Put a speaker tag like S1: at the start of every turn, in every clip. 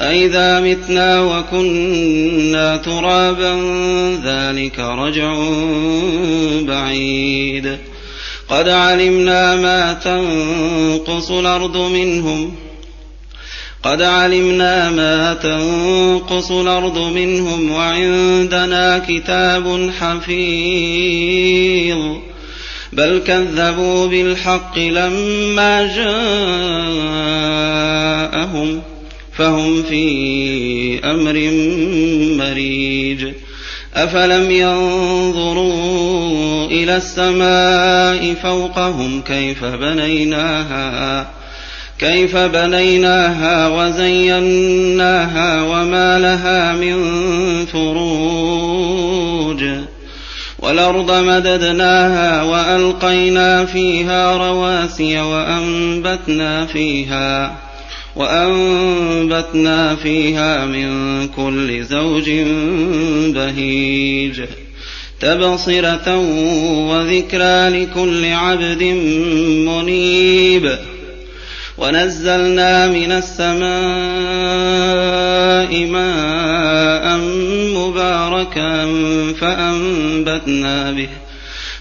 S1: أئذا متنا وكنا ترابا ذلك رجع بعيد قد علمنا ما تنقص الأرض منهم قد علمنا ما تنقص الأرض منهم وعندنا كتاب حفيظ بل كذبوا بالحق لما جاءهم فهم في أمر مريج. أفلم ينظروا إلى السماء فوقهم كيف بنيناها كيف بنيناها وزيناها وما لها من فروج. والأرض مددناها وألقينا فيها رواسي وأنبتنا فيها. وأنبتنا فيها من كل زوج بهيج. تبصرة وذكرى لكل عبد منيب. ونزلنا من السماء ماء مباركا فأنبتنا به.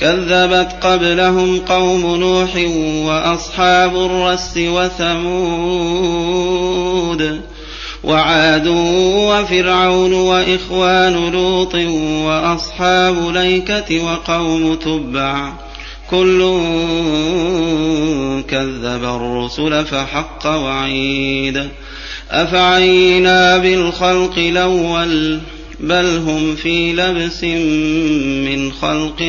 S1: كذبت قبلهم قوم نوح وأصحاب الرس وثمود وعاد وفرعون وإخوان لوط وأصحاب الايكه وقوم تبع كل كذب الرسل فحق وعيد أفعينا بالخلق الأول بل هم في لبس من خلق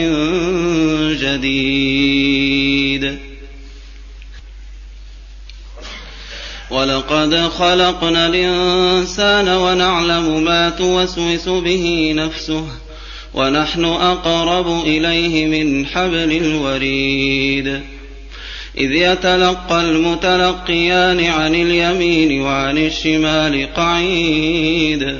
S1: جديد ولقد خلقنا الانسان ونعلم ما توسوس به نفسه ونحن اقرب اليه من حبل الوريد اذ يتلقى المتلقيان عن اليمين وعن الشمال قعيد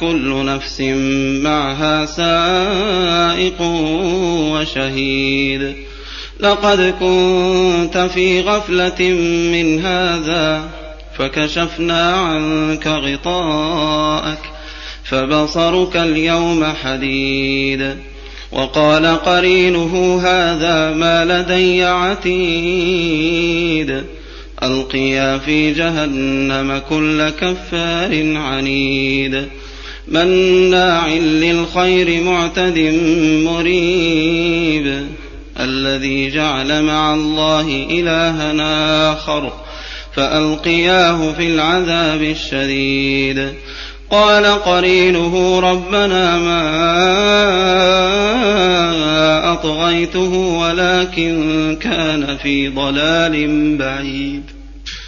S1: كل نفس معها سائق وشهيد. لقد كنت في غفلة من هذا فكشفنا عنك غطاءك فبصرك اليوم حديد. وقال قرينه هذا ما لدي عتيد. ألقيا في جهنم كل كفار عنيد. مناع للخير معتد مريب الذي جعل مع الله الها آخر فألقياه في العذاب الشديد. قال قرينه ربنا ما أطغيته ولكن كان في ضلال بعيد.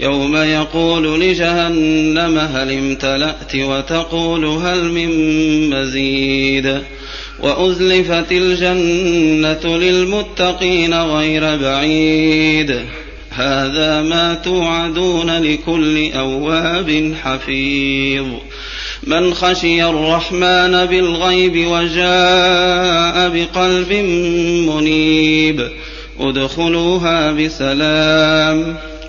S1: يوم يقول لجهنم هل امتلأت وتقول هل من مزيد وأزلفت الجنة للمتقين غير بعيد هذا ما توعدون لكل أواب حفيظ من خشي الرحمن بالغيب وجاء بقلب منيب ادخلوها بسلام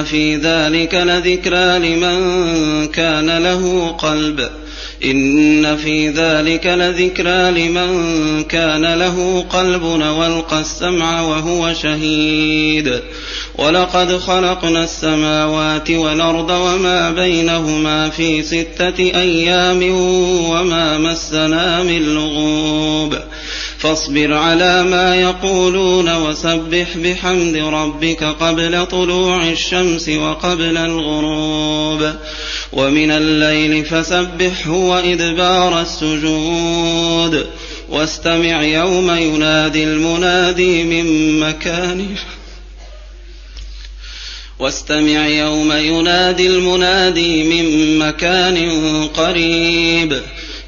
S1: ان في ذلك لذكرى لمن كان له قلب إن في ذلك لذكرى لمن كان له قلب والقى السمع وهو شهيد ولقد خلقنا السماوات والأرض وما بينهما في ستة أيام وما مسنا من لغوب فاصبر على ما يقولون وسبح بحمد ربك قبل طلوع الشمس وقبل الغروب ومن الليل فسبحه وإدبار السجود واستمع يوم ينادي المنادي من مكان واستمع يوم ينادي المنادي من مكان قريب